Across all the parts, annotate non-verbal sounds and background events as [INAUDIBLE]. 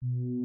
Starstruck.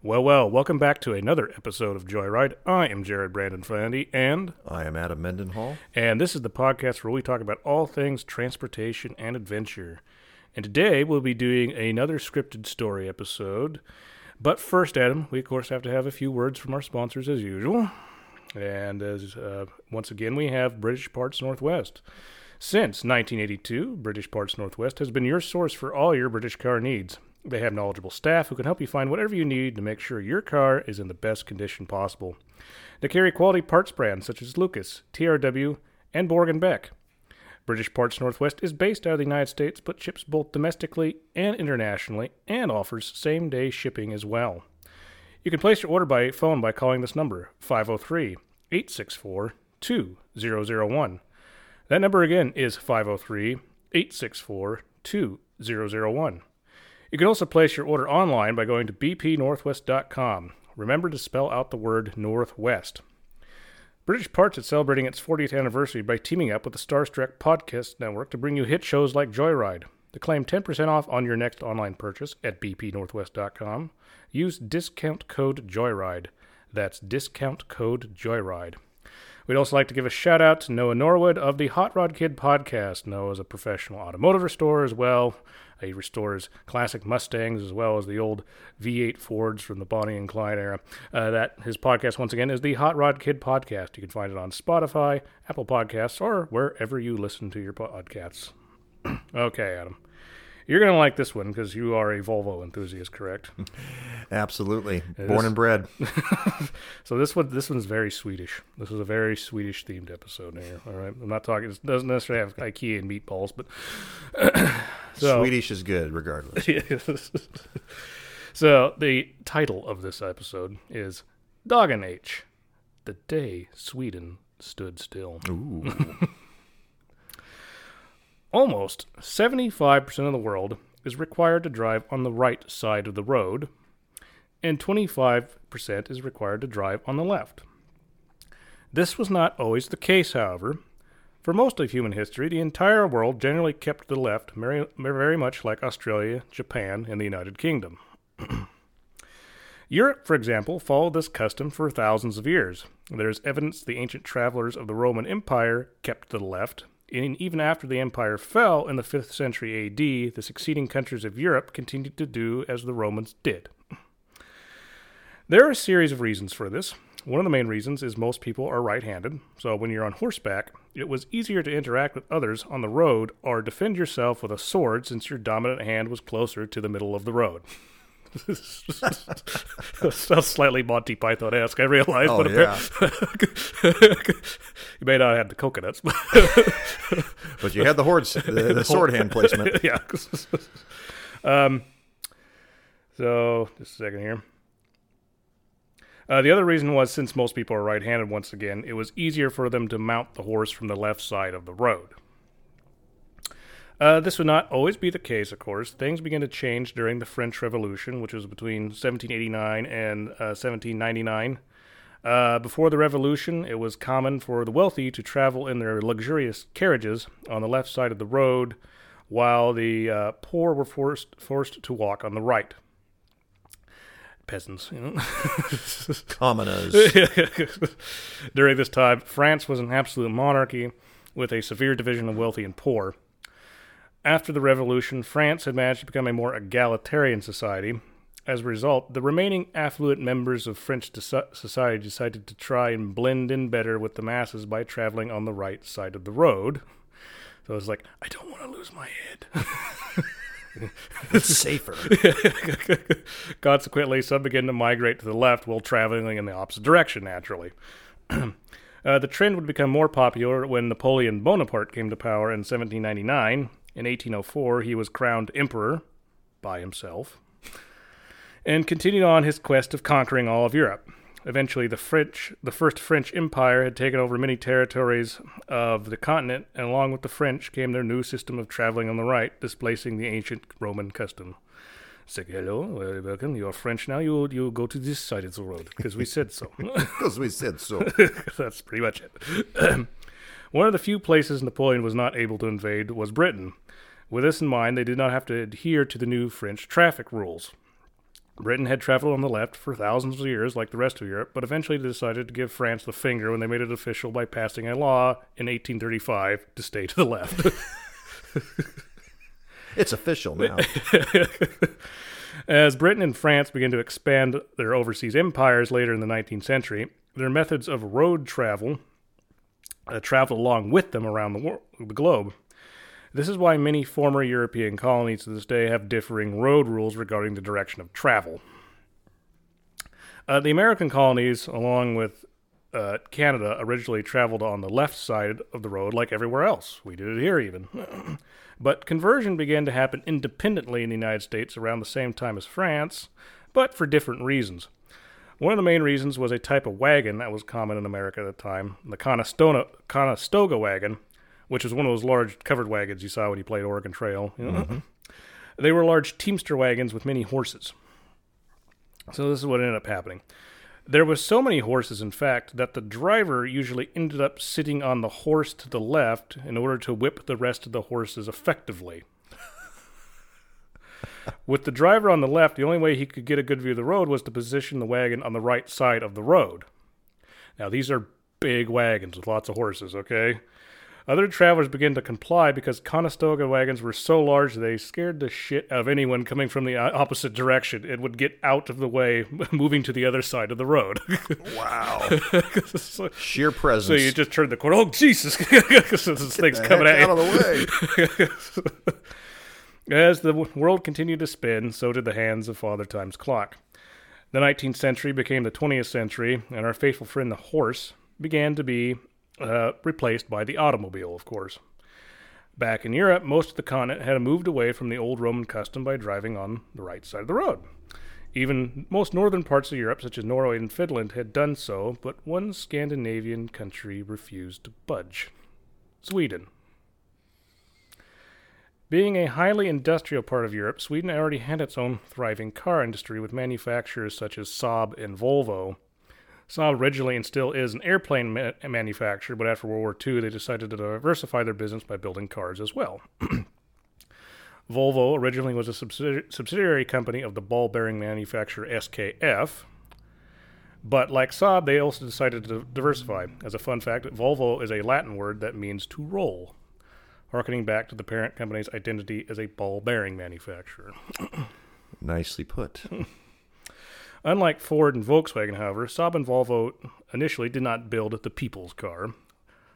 Well, well, welcome back to another episode of Joyride. I am Jared Brandon Fandy, and I am Adam Mendenhall. and this is the podcast where we talk about all things transportation and adventure. And today we'll be doing another scripted story episode. But first, Adam, we of course have to have a few words from our sponsors as usual. And as uh, once again, we have British Parts Northwest. Since 1982, British Parts Northwest has been your source for all your British car needs. They have knowledgeable staff who can help you find whatever you need to make sure your car is in the best condition possible. They carry quality parts brands such as Lucas, TRW, and Borg and Beck. British Parts Northwest is based out of the United States but ships both domestically and internationally and offers same day shipping as well. You can place your order by phone by calling this number 503 864 2001. That number again is 503 864 2001. You can also place your order online by going to bpnorthwest.com. Remember to spell out the word Northwest. British Parts is celebrating its 40th anniversary by teaming up with the Starstruck Podcast Network to bring you hit shows like Joyride. To claim 10% off on your next online purchase at bpnorthwest.com, use discount code JOYRIDE. That's discount code JOYRIDE. We'd also like to give a shout out to Noah Norwood of the Hot Rod Kid podcast. Noah is a professional automotive restorer as well. He restores classic Mustangs as well as the old V8 Fords from the Bonnie and Clyde era. Uh, that his podcast once again is the Hot Rod Kid podcast. You can find it on Spotify, Apple Podcasts, or wherever you listen to your podcasts. [CLEARS THROAT] okay, Adam. You're going to like this one because you are a Volvo enthusiast, correct? [LAUGHS] Absolutely. Born and bred. [LAUGHS] So this one, this one's very Swedish. This is a very Swedish themed episode here. All right, I'm not talking. It doesn't necessarily have [LAUGHS] IKEA and meatballs, but [CLEARS THROAT] so Swedish is good regardless. [LAUGHS] so the title of this episode is Dagen H, the day Sweden stood still. Ooh. [LAUGHS] Almost 75% of the world is required to drive on the right side of the road, and 25% is required to drive on the left. This was not always the case, however. For most of human history, the entire world generally kept to the left, very, very much like Australia, Japan, and the United Kingdom. [CLEARS THROAT] Europe, for example, followed this custom for thousands of years. There is evidence the ancient travelers of the Roman Empire kept to the left, and even after the empire fell in the 5th century AD, the succeeding countries of Europe continued to do as the Romans did. There are a series of reasons for this. One of the main reasons is most people are right handed, so when you're on horseback, it was easier to interact with others on the road or defend yourself with a sword since your dominant hand was closer to the middle of the road. [LAUGHS] Sounds slightly Monty Python esque, I realize, Oh, but yeah. [LAUGHS] you may not have the coconuts. [LAUGHS] But you had the, hordes, the, the sword hand placement. yeah. um, so, just a second here. Uh, the other reason was since most people are right handed, once again, it was easier for them to mount the horse from the left side of the road. Uh, this would not always be the case, of course. Things began to change during the French Revolution, which was between 1789 and uh, 1799. Uh, before the Revolution, it was common for the wealthy to travel in their luxurious carriages on the left side of the road, while the uh, poor were forced forced to walk on the right. Peasants, you know. [LAUGHS] Commoners. [LAUGHS] During this time, France was an absolute monarchy with a severe division of wealthy and poor. After the revolution, France had managed to become a more egalitarian society. As a result, the remaining affluent members of French deci- society decided to try and blend in better with the masses by traveling on the right side of the road. So it's like, I don't want to lose my head. [LAUGHS] It's safer. [LAUGHS] Consequently, some began to migrate to the left while traveling in the opposite direction, naturally. [CLEARS THROAT] uh, the trend would become more popular when Napoleon Bonaparte came to power in 1799. In 1804, he was crowned emperor by himself and continued on his quest of conquering all of Europe. Eventually, the French, the first French Empire, had taken over many territories of the continent, and along with the French came their new system of traveling on the right, displacing the ancient Roman custom. Say hello, welcome. You're French now. You you go to this side of the road because we said so. [LAUGHS] Because we said so. [LAUGHS] That's pretty much it. [CLEARS THROAT] One of the few places Napoleon was not able to invade was Britain. With this in mind, they did not have to adhere to the new French traffic rules. Britain had traveled on the left for thousands of years, like the rest of Europe, but eventually decided to give France the finger when they made it official by passing a law in 1835 to stay to the left. [LAUGHS] It's official now. [LAUGHS] As Britain and France began to expand their overseas empires later in the 19th century, their methods of road travel uh, traveled along with them around the, wor- the globe. This is why many former European colonies to this day have differing road rules regarding the direction of travel. Uh, the American colonies, along with uh, Canada, originally traveled on the left side of the road like everywhere else. We did it here, even. [CLEARS THROAT] but conversion began to happen independently in the United States around the same time as France, but for different reasons. One of the main reasons was a type of wagon that was common in America at the time, the Conestoga, Conestoga wagon, which was one of those large covered wagons you saw when you played Oregon Trail. you know. Mm-hmm. They were large teamster wagons with many horses. So this is what ended up happening. There was so many horses, in fact, that the driver usually ended up sitting on the horse to the left in order to whip the rest of the horses effectively. With the driver on the left, the only way he could get a good view of the road was to position the wagon on the right side of the road. Now, these are big wagons with lots of horses, okay? Other travelers began to comply because Conestoga wagons were so large they scared the shit of anyone coming from the uh, opposite direction. It would get out of the way, [LAUGHS] moving to the other side of the road. [LAUGHS] Wow. [LAUGHS] so, Sheer presence. so you just turn the corner. Oh Jesus! so this thing's The coming at you. out of the way. As the world continued to spin, so did the hands of Father Time's clock. The 19th century became the 20th century, and our faithful friend the horse began to be uh, replaced by the automobile, of course. Back in Europe, most of the continent had moved away from the old Roman custom by driving on the right side of the road. Even most northern parts of Europe, such as Norway and Finland, had done so, but one Scandinavian country refused to budge Sweden. Being a highly industrial part of Europe, Sweden already had its own thriving car industry with manufacturers such as Saab and Volvo. Saab originally and still is an airplane ma- manufacturer, but after World War II, they decided to diversify their business by building cars as well. [CLEARS THROAT] Volvo originally was a subsidi- subsidiary company of the ball bearing manufacturer SKF, but like Saab, they also decided to diversify. As a fun fact, Volvo is a Latin word that means to roll harkening back to the parent company's identity as a ball bearing manufacturer. [CLEARS THROAT] Nicely put. [LAUGHS] Unlike Ford and Volkswagen, however, Saab and Volvo initially did not build the people's car.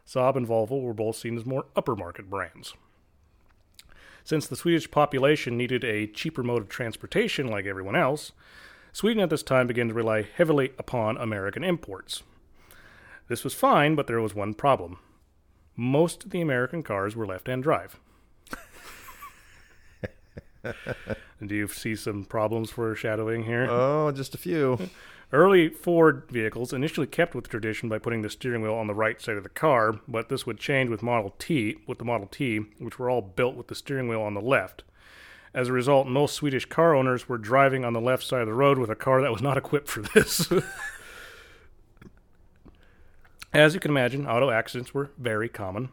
Saab and Volvo were both seen as more upper market brands. Since the Swedish population needed a cheaper mode of transportation like everyone else, Sweden at this time began to rely heavily upon American imports. This was fine, but there was one problem. Most of the American cars were left hand drive. [LAUGHS] Do you see some problems foreshadowing here? Oh, just a few. [LAUGHS] Early Ford vehicles initially kept with tradition by putting the steering wheel on the right side of the car, but this would change with Model T, with the Model T, which were all built with the steering wheel on the left. As a result, most Swedish car owners were driving on the left side of the road with a car that was not [LAUGHS] equipped for this. As you can imagine, auto accidents were very common,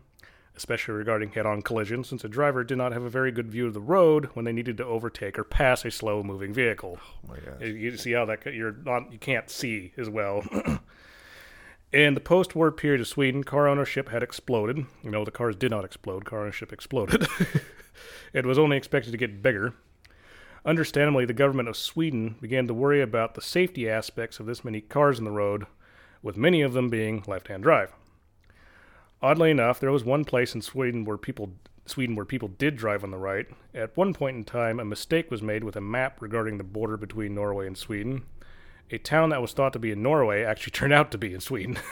especially regarding head on collisions, since a driver did not have a very good view of the road when they needed to overtake or pass a slow moving vehicle. Oh my gosh. You- see how that you're not you can't see as well. [CLEARS THROAT] In the post-war period of Sweden, car ownership had exploded. You know, the cars did not explode; car ownership exploded. [LAUGHS] it was only expected to get bigger. Understandably, the government of Sweden began to worry about the safety aspects of this many cars on the road, with many of them being left-hand drive. Oddly enough, there was one place in Sweden where people Sweden where people did drive on the right. At one point in time, a mistake was made with a map regarding the border between Norway and Sweden. A town that was thought to be in Norway actually [LAUGHS] turned out to be in Sweden. [LAUGHS]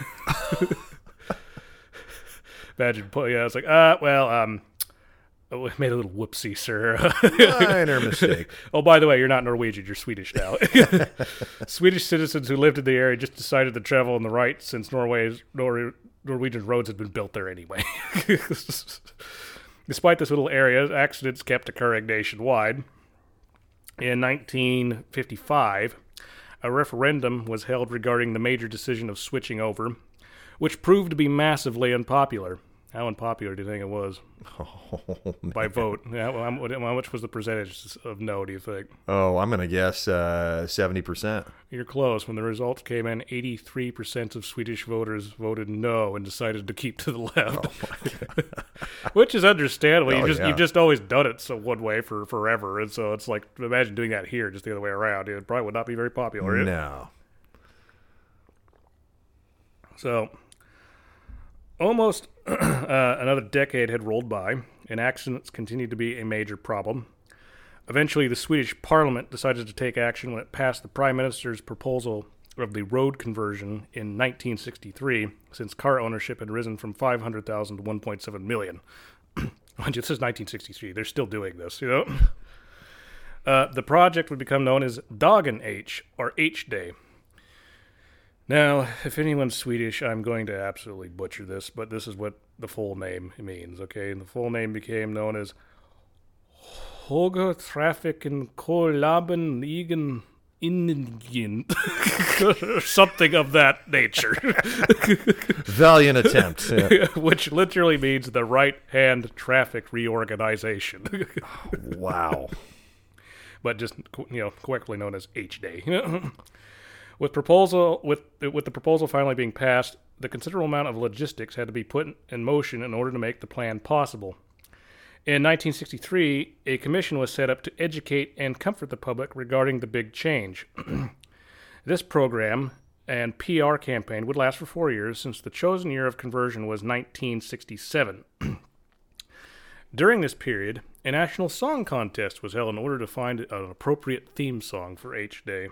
Imagine, yeah, it's like, uh, well, um, oh, we made a little whoopsie, sir. [LAUGHS] Minor mistake. oh, by the way, you're not Norwegian, you're Swedish now. Swedish citizens who lived in the area just decided to travel on the right since Norway's Nor- Norwegian roads had been built there anyway. [LAUGHS] Despite this little area, accidents kept occurring nationwide. In 1955, a referendum was held regarding the major decision of switching over, which proved to be massively unpopular. How unpopular do you think it was [LAUGHS] Oh, by vote? Yeah, well, how much was the percentage of no? Do you think? oh I'm going to guess uh, 70%. You're close. When the results came in, 83% of Swedish voters voted no and decided to keep to the left. [LAUGHS] Which is understandable. Oh, you just yeah. you've just always done it so one way for forever, and so it's like imagine doing that here, just the other way around. It probably would not be very popular. No. So, almost [CLEARS THROAT] uh, another decade had rolled by, and accidents continued to be a major problem. Eventually, the Swedish parliament decided to take action when it passed the prime minister's proposal of the road conversion in 1963, since car ownership had risen from 500,000 to 1.7 million. [CLEARS THROAT] This is 1963. They're still doing this, you know. [LAUGHS] Uh, the project would become known as Dagen H, or H Day. Now, if anyone's Swedish, I'm going to absolutely butcher this, but this is what the full name means, okay? And the full name became known as Hoga Trafiken Kollaben Igen. [LAUGHS] Something of that nature. [LAUGHS] Valiant attempt. Yeah. [LAUGHS] Which literally means the right hand traffic reorganization. wow. but just you know correctly known as H Day. With proposal with with the proposal finally being passed, the considerable amount of logistics had to be put in motion in order to make the plan possible. In 1963, a commission was set up to educate and comfort the public regarding the big change. [CLEARS THROAT] this program and PR campaign would last for four years, since the chosen year of conversion was 1967. [CLEARS THROAT] During this period, a national song contest was held in order to find an appropriate theme song for H Day.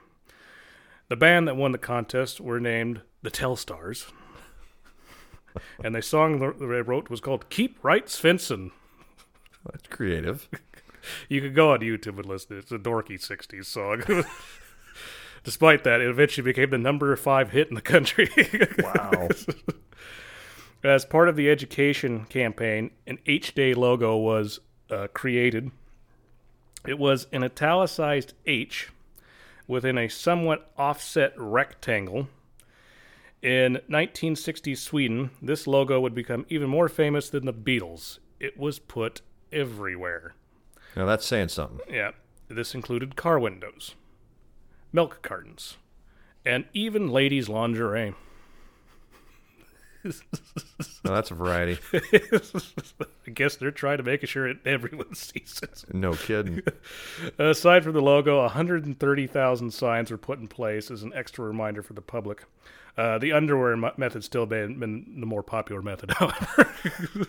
The band that won the contest were named the Telstars, and the song they wrote was called "Keep Right Svensson." That's creative. You could go on YouTube and listen. It's a dorky '60s song. [LAUGHS] Despite that, it eventually became the number five hit in the country. [LAUGHS] Wow. As part of the education campaign, an H Day logo was uh, created. It was an italicized H within a somewhat offset rectangle. In 1960 Sweden, this logo would become even more famous than the Beatles. It was put everywhere. now that's saying something. Yeah, this included car windows, milk cartons, and even ladies' lingerie. That's a variety. [LAUGHS] I guess they're trying to make sure it, everyone [LAUGHS] sees it. No kidding. [LAUGHS] Aside from the logo, 130,000 signs were put in place as an extra reminder for the public. Uh, the underwear method still been, been the more popular method, however.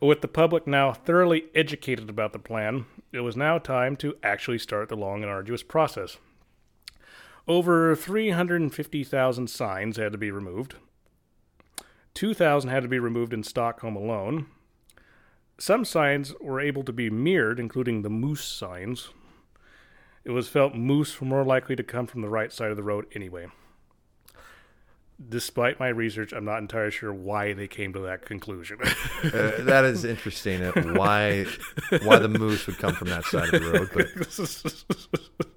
With the public now thoroughly educated about the plan, it was now time to actually start the long and arduous process. Over 350,000 signs had to be removed. 2,000 had to be removed in Stockholm alone. Some signs were able to be mirrored, including the moose signs. It was felt moose were more likely to come from the right side of the road anyway. Despite my research, I'm not entirely sure why they came to that conclusion. Uh, [LAUGHS] that is interesting. uh, Why why the moose would come from that side of the road, but [LAUGHS]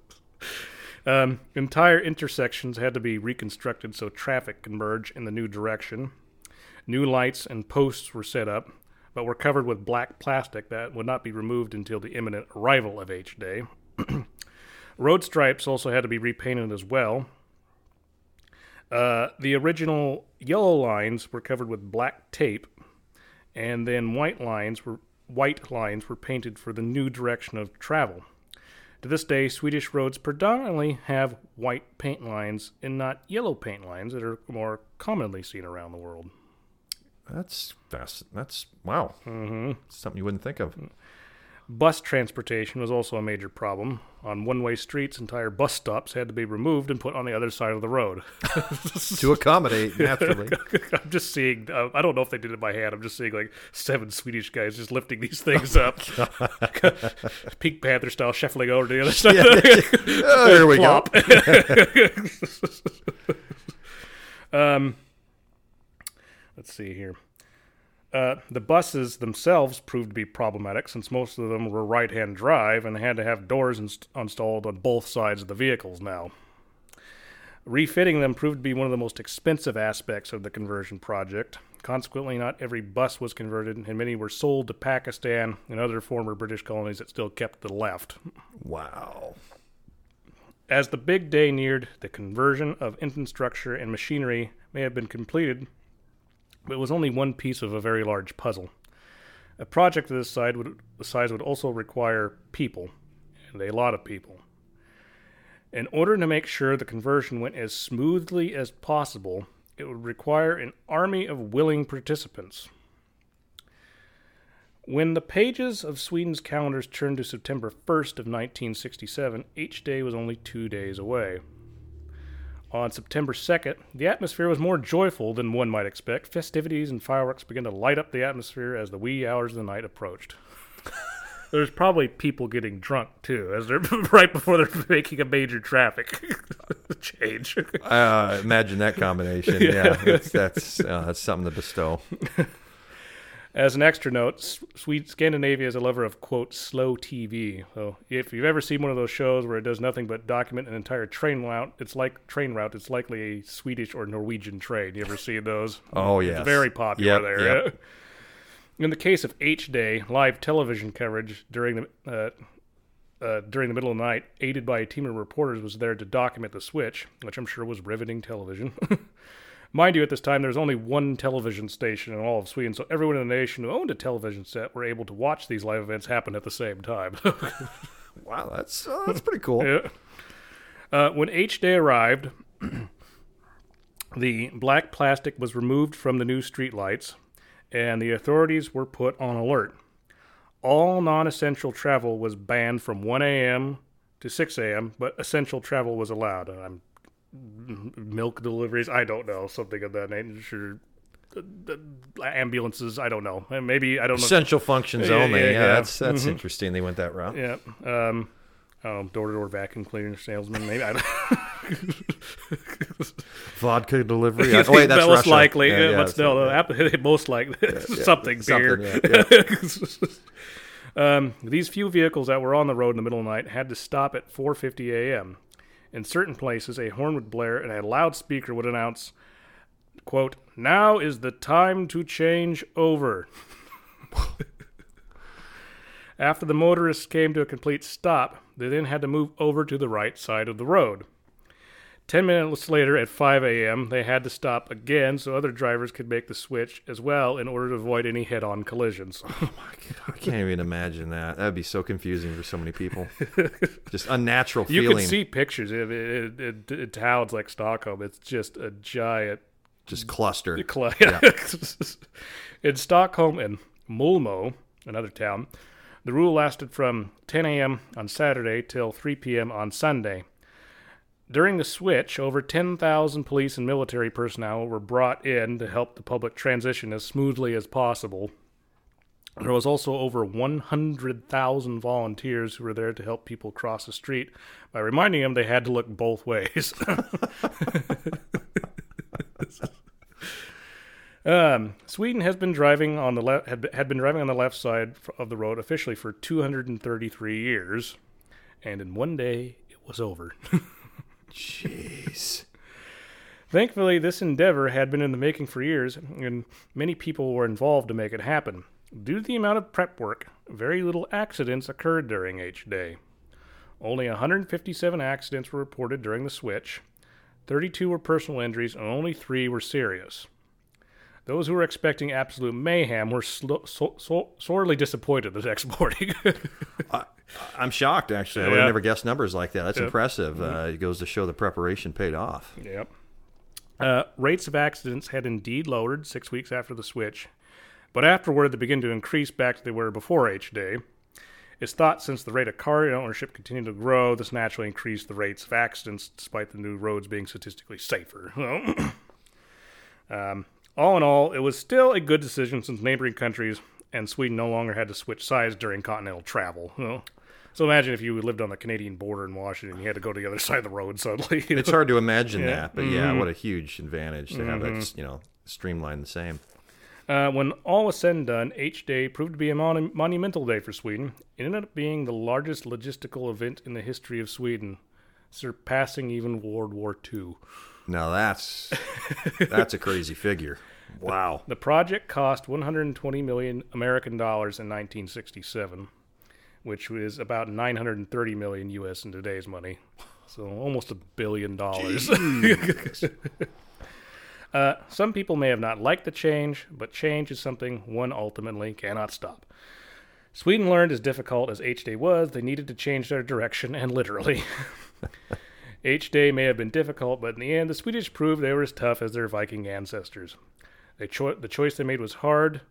um, entire intersections had to be reconstructed so traffic could merge in the new direction. New lights and posts were set up, but were covered with black plastic that would not be removed until the imminent arrival of H Day. [CLEARS THROAT] Road stripes also had to be repainted as well. Uh, the original yellow lines were covered with black tape, and then white lines were white lines were painted for the new direction of travel. To this day, Swedish roads predominantly have white paint lines and not yellow paint lines that are more commonly seen around the world. That's that's that's wow. Mm-hmm. Something you wouldn't think of. Bus transportation was also a major problem. On one way streets, entire bus stops had to be removed and put on the other side of the road. [LAUGHS] to accommodate, naturally. [LAUGHS] I'm just seeing, uh, I don't know if they did it by hand. I'm just seeing like seven Swedish guys just lifting these things up. [LAUGHS] Pink Panther style, shuffling over to the other side. Yeah, oh, here we go. um, let's see here. Uh, the buses themselves proved to be problematic since most of them were right hand drive and they had to have doors inst- installed on both sides of the vehicles now. Refitting them proved to be one of the most expensive aspects of the conversion project. Consequently, not every bus was converted, and many were sold to Pakistan and other former British colonies that still kept the left. Wow. As the big day neared, the conversion of infrastructure and machinery may have been completed but it was only one piece of a very large puzzle. A project of this size would, size would also require people, and a lot of people. In order to make sure the conversion went as smoothly as possible, it would require an army of willing participants. When the pages of Sweden's calendars turned to September 1st of 1967, H Day was only two days away. On September 2nd, the atmosphere was more joyful than one might expect. Festivities and fireworks began to light up the atmosphere as the wee hours of the night approached. [LAUGHS] There's probably people getting drunk too, as they're [LAUGHS] right before they're [LAUGHS] making a major traffic change. uh, imagine that combination. yeah, yeah that's that's, uh, that's something to bestow. As an extra note, Sweden, Scandinavia is a lover of quote slow TV. So if you've ever seen one of those shows where it does nothing but document an entire train route, it's like train route. It's likely a Swedish or Norwegian train. You ever see those? Oh yeah, very popular yep, there. Yep. [LAUGHS] In the case of H Day, live television coverage during the uh, uh, during the middle of the night, aided by a team of reporters, was there to document the switch, which I'm sure was riveting television. [LAUGHS] Mind you, at this time, there was only one television station in all of Sweden, so everyone in the nation who owned a television set were able to watch these live events happen at the same time. [LAUGHS] wow, that's uh, that's pretty cool. Yeah. Uh, when H Day arrived, the black plastic was removed from the new streetlights, and the authorities were put on alert. All non essential travel was banned from 1 a.m. to 6 a.m., but essential travel was allowed. I'm milk deliveries. I don't know something of that nature. Ambulances. I don't know. Maybe I don't know. Essential functions only. Yeah, yeah, yeah. that's that's mm-hmm. interesting. They went that route. Yeah. Um, um, door-to-door vacuum cleaner salesman. Maybe I don't. [LAUGHS] Vodka delivery. [LAUGHS] oh, wait, that's most Russia. likely, yeah, yeah, but still, yeah. [LAUGHS] most likely something beer. Something, um, these few vehicles that were on the road in the middle of the night had to stop at 4:50 a.m. In certain places, a horn would blare and a loudspeaker would announce, quote, Now is the time to change over. [LAUGHS] After the motorists came to a complete stop, they then had to move over to the right side of the road. Ten minutes later, at 5 a.m., they had to stop again so other drivers could make the switch as well in order to avoid any head on collisions. Oh my God. I can't even imagine that. That would be so confusing for so many people. [LAUGHS] just unnatural you feeling. You can see pictures. It, it, it, it, towns like Stockholm. It's just a giant. Just cluster. Cl- yeah. [LAUGHS] in Stockholm and Malmo, another town, the rule lasted from 10 a.m. on Saturday till 3 p.m. on Sunday. During the switch, over 10,000 police and military personnel were brought in to help the public transition as smoothly as possible. There was also over 100,000 volunteers who were there to help people cross the street by reminding them they had to look both ways. [LAUGHS] um, Sweden has been driving on the had, had been driving on the left side of the road officially for 233 years, and in one day it was over. [LAUGHS] Jeez. Thankfully, this endeavor had been in the making for years, and many people were involved to make it happen. Due to the amount of prep work, very little accidents occurred during H Day. Only 157 accidents were reported during the switch, 32 were personal injuries, and only three were serious. Those who were expecting absolute mayhem were slo- so, so, sorely disappointed the next [LAUGHS] morning. I, I'm shocked, actually. I would have never guessed numbers like that. That's Yeah. impressive. Uh, it goes to show the preparation paid off. Yep. Uh, rates of accidents had indeed lowered six weeks after the switch, but afterward they began to increase back to they were before H Day. It's thought since the rate of car ownership continued to grow, this naturally increased the rates of accidents, despite the new roads being statistically safer. [CLEARS THROAT] um, all in all, it was still a good decision since neighboring countries and Sweden no longer had to switch sides during continental travel. you know. So imagine if you lived on the Canadian border in Washington, you had to go to the other [LAUGHS] side of the road suddenly. you [LAUGHS] It's hard to imagine Yeah. that, but yeah, Mhm. what a huge advantage to have that, you know, streamlined the same. Uh, when all was said and done, H Day proved to be a monu- monumental day for Sweden. It ended up being the largest logistical event in the history of Sweden, surpassing even World War II. Now that's [LAUGHS] that's a crazy figure. Wow. The project cost 120 million American dollars in 1967, which was about 930 million US in today's money. So almost a billion dollars. [LAUGHS] uh, some people may have not liked the change, but change is something one ultimately cannot stop. Sweden learned as difficult as H Day was, they needed to change their direction, and literally. [LAUGHS] H Day may have been difficult, but in the end, the Swedish proved they were as tough as their Viking ancestors. They cho- the choice they made was hard,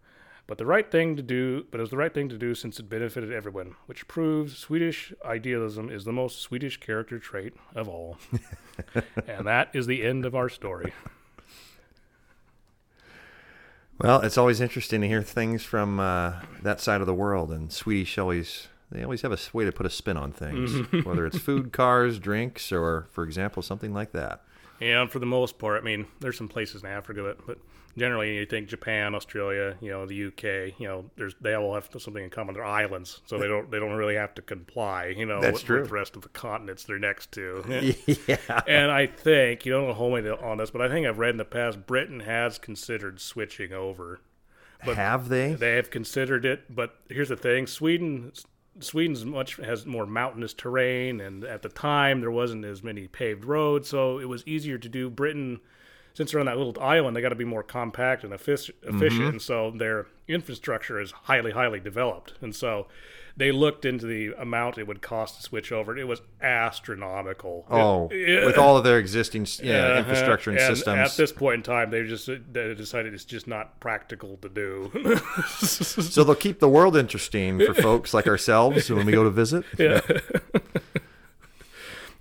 but the right thing to do. But it was the right thing to do since it benefited everyone, which proves Swedish idealism is the most Swedish character trait of all. [LAUGHS] and that is the end of our story. Well, it's always interesting to hear things from uh, that side of the world, and Swedish always they always have a way to put a spin on things, [LAUGHS] whether it's food, cars, drinks, or, for example, something like that. Yeah, for the most part, I mean, there's some places in Africa, but, but generally you think Japan, Australia, you know, the UK, you know, there's they all have something in common. They're islands, so they don't they don't really have to comply, you know, That's with, true. with the rest of the continents they're next to. [LAUGHS] yeah. and I think you don't hold me on this, but I think I've read in the past Britain has considered switching over. have they? They have considered it, but here's the thing: Sweden, Sweden's much has more mountainous terrain, and at the time there wasn't as many paved roads, so it was easier to do. Britain, since they're on that little island, they got to be more compact and effic- efficient, and so their infrastructure is highly, highly developed, and so. They looked into the amount it would cost to switch over. It was astronomical. Oh, It- with all of their existing yeah, uh-huh. infrastructure and, systems. At this point in time, they just they decided it's just not practical to do. [LAUGHS] so they'll keep the world interesting for [LAUGHS] folks like ourselves when we go to visit. yeah. [LAUGHS]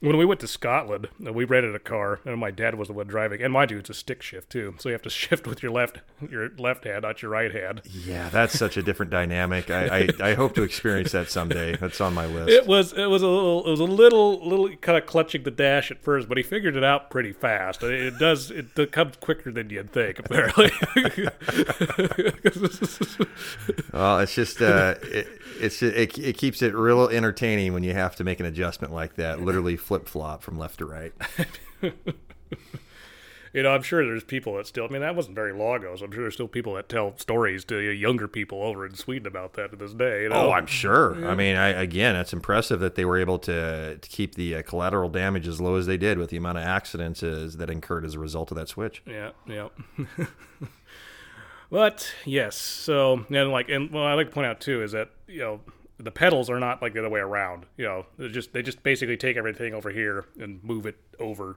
when we went to Scotland, uh, we rented a car, and my dad was the one driving. And mind you, it's a stick shift too, so you have to [LAUGHS] shift with your left your left hand, not your right hand. Yeah, that's such a different dynamic. I, I, I hope to experience that someday. That's on my list. It was it was a little it was a little little kind of clutching the dash at first, but he figured it out pretty fast. It, it does it comes quicker than you'd think, apparently. [LAUGHS] Well, it's just uh, it, it's it, it keeps it real entertaining when you have to make an adjustment like that. Literally flip flop from left to right. [LAUGHS] You know, I'm sure there's people that still. I mean, that wasn't very long ago, so I'm sure there's still people that tell stories to younger people over in Sweden about that to this day. You know? Oh, I'm sure. I mean, I, again, it's impressive that they were able to, to keep the uh, collateral damage as low as they did with the amount of accidents that incurred as a result of that switch. Yeah, yeah. [LAUGHS] but yes, so and like, and what I like to point out too is that you know the pedals are not like the other way around. You know, they just they just basically take everything over here and move it over.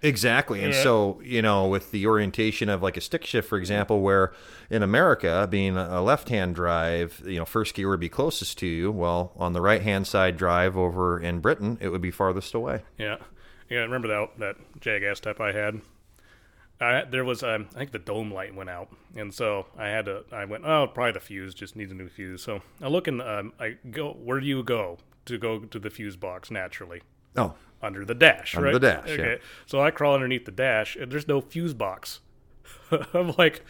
Exactly. And Yeah. so, you know, with the orientation of like a stick shift, for example, where in America, being a left hand drive, you know, first gear would be closest to you. Well, on the right hand side drive over in Britain, it would be farthest away. Yeah, yeah. Remember that that Jag type I had? I, there was um, I think the dome light went out, and so I had to. I went, oh, probably the fuse just needs a new fuse. So I look in. Um, I go. Where do you go to go to the fuse box naturally? Oh, Under the dash, Under right? the dash, yeah. Okay. So I crawl underneath the dash, and there's no fuse box. [LAUGHS] I'm like, "Wh-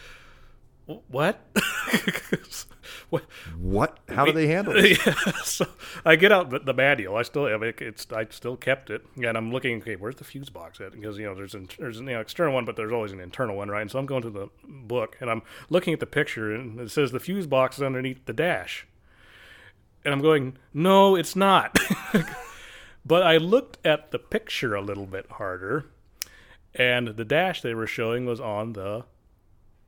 what? [LAUGHS] what? what? How do they handle [LAUGHS] it? yeah, so I get out the, the manual. I still, I mean, it's, I still kept it, and I'm looking. Okay, where's the fuse box at? Because you know, there's an, there's an you know, external one, but there's always an internal one, right? And so I'm going to the book, and I'm looking at the picture, and it says the fuse box is underneath the dash, and I'm going, no, it's not. [LAUGHS] but I looked at the picture a little bit harder, and the dash they were showing was on the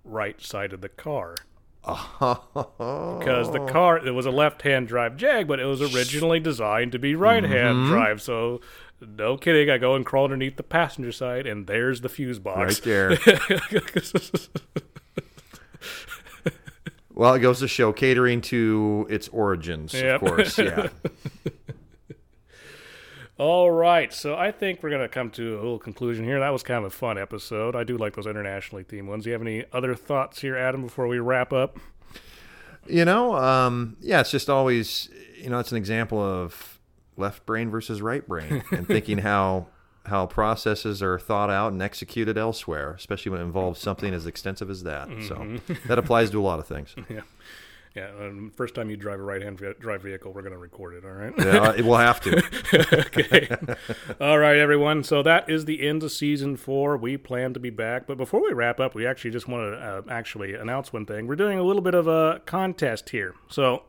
right side of the car. [LAUGHS] because the car it was a left-hand drive Jag, but it was originally designed to be right-hand Mm-hmm. drive. So, no kidding, I go and crawl underneath the passenger side, and there's the fuse box. right there. [LAUGHS] well, it goes to show catering to its origins, Yep. of course. Yeah. [LAUGHS] All right, so I think we're gonna come to a little conclusion here. That was kind of a fun episode. I do like those internationally themed ones. Do you have any other thoughts here, Adam, before we wrap up? You know, um, yeah, it's just always, you know, it's an example of left brain versus right brain [LAUGHS] and thinking how how processes are thought out and executed elsewhere, especially when it involves something as extensive as that. So that applies to a lot of things. [LAUGHS] Yeah, yeah. Um, first time you drive a right-hand ve- drive vehicle, we're gonna record it. All right. Yeah, it will have to. [LAUGHS] okay. All right, everyone. So that is the end of season four. We plan to be back, but before we wrap up, we actually just want to uh, actually announce one thing. We're doing a little bit of a contest here. So,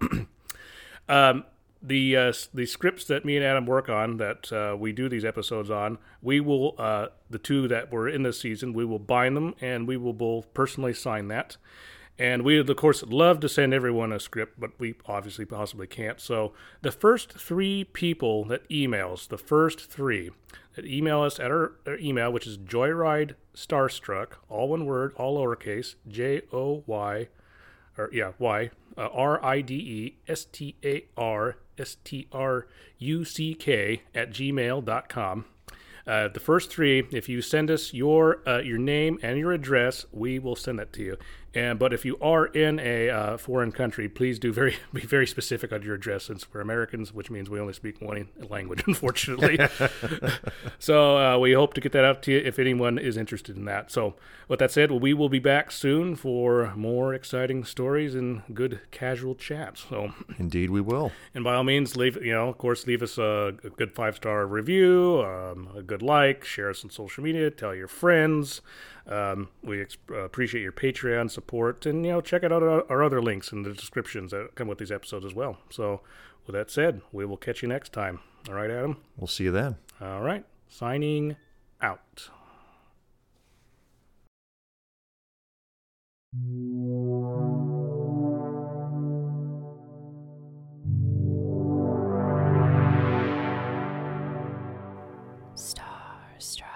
[CLEARS THROAT] um, the uh, the scripts that me and Adam work on, that uh, we do these episodes on, we will uh, the two that were in this season, we will bind them, and we will both personally sign that. And we, would, of course, love to send everyone a script, but we obviously possibly can't. So the first three people that emails, the first three that email us at our, our email, which is Joyride Starstruck, all one word, all lowercase, J O Y, or yeah, Y, uh, R I D E S T A R S T R U C K at gmail.com. Uh, the first three, if you send us your uh, your name and your address, we will send that to you. And but if you are in a uh, foreign country, please do very [LAUGHS] be very specific on your address, since we're Americans, which means we only speak one [LAUGHS] language, unfortunately. [LAUGHS] so uh, we hope to get that out to you if anyone is interested in that. So with that said, we will be back soon for more exciting stories and good casual chats. So. Indeed, we will. And by all means, leave you know, of course, leave us a, a good five star review, um, a good like, share us on social media, tell your friends. Um, we ex- uh, appreciate your Patreon support, and you know, check out our, our other links in the descriptions that come with these episodes as well. So, with that said, we will catch you next time. All right, Adam. We'll see you then. All right, signing out. Starstruck.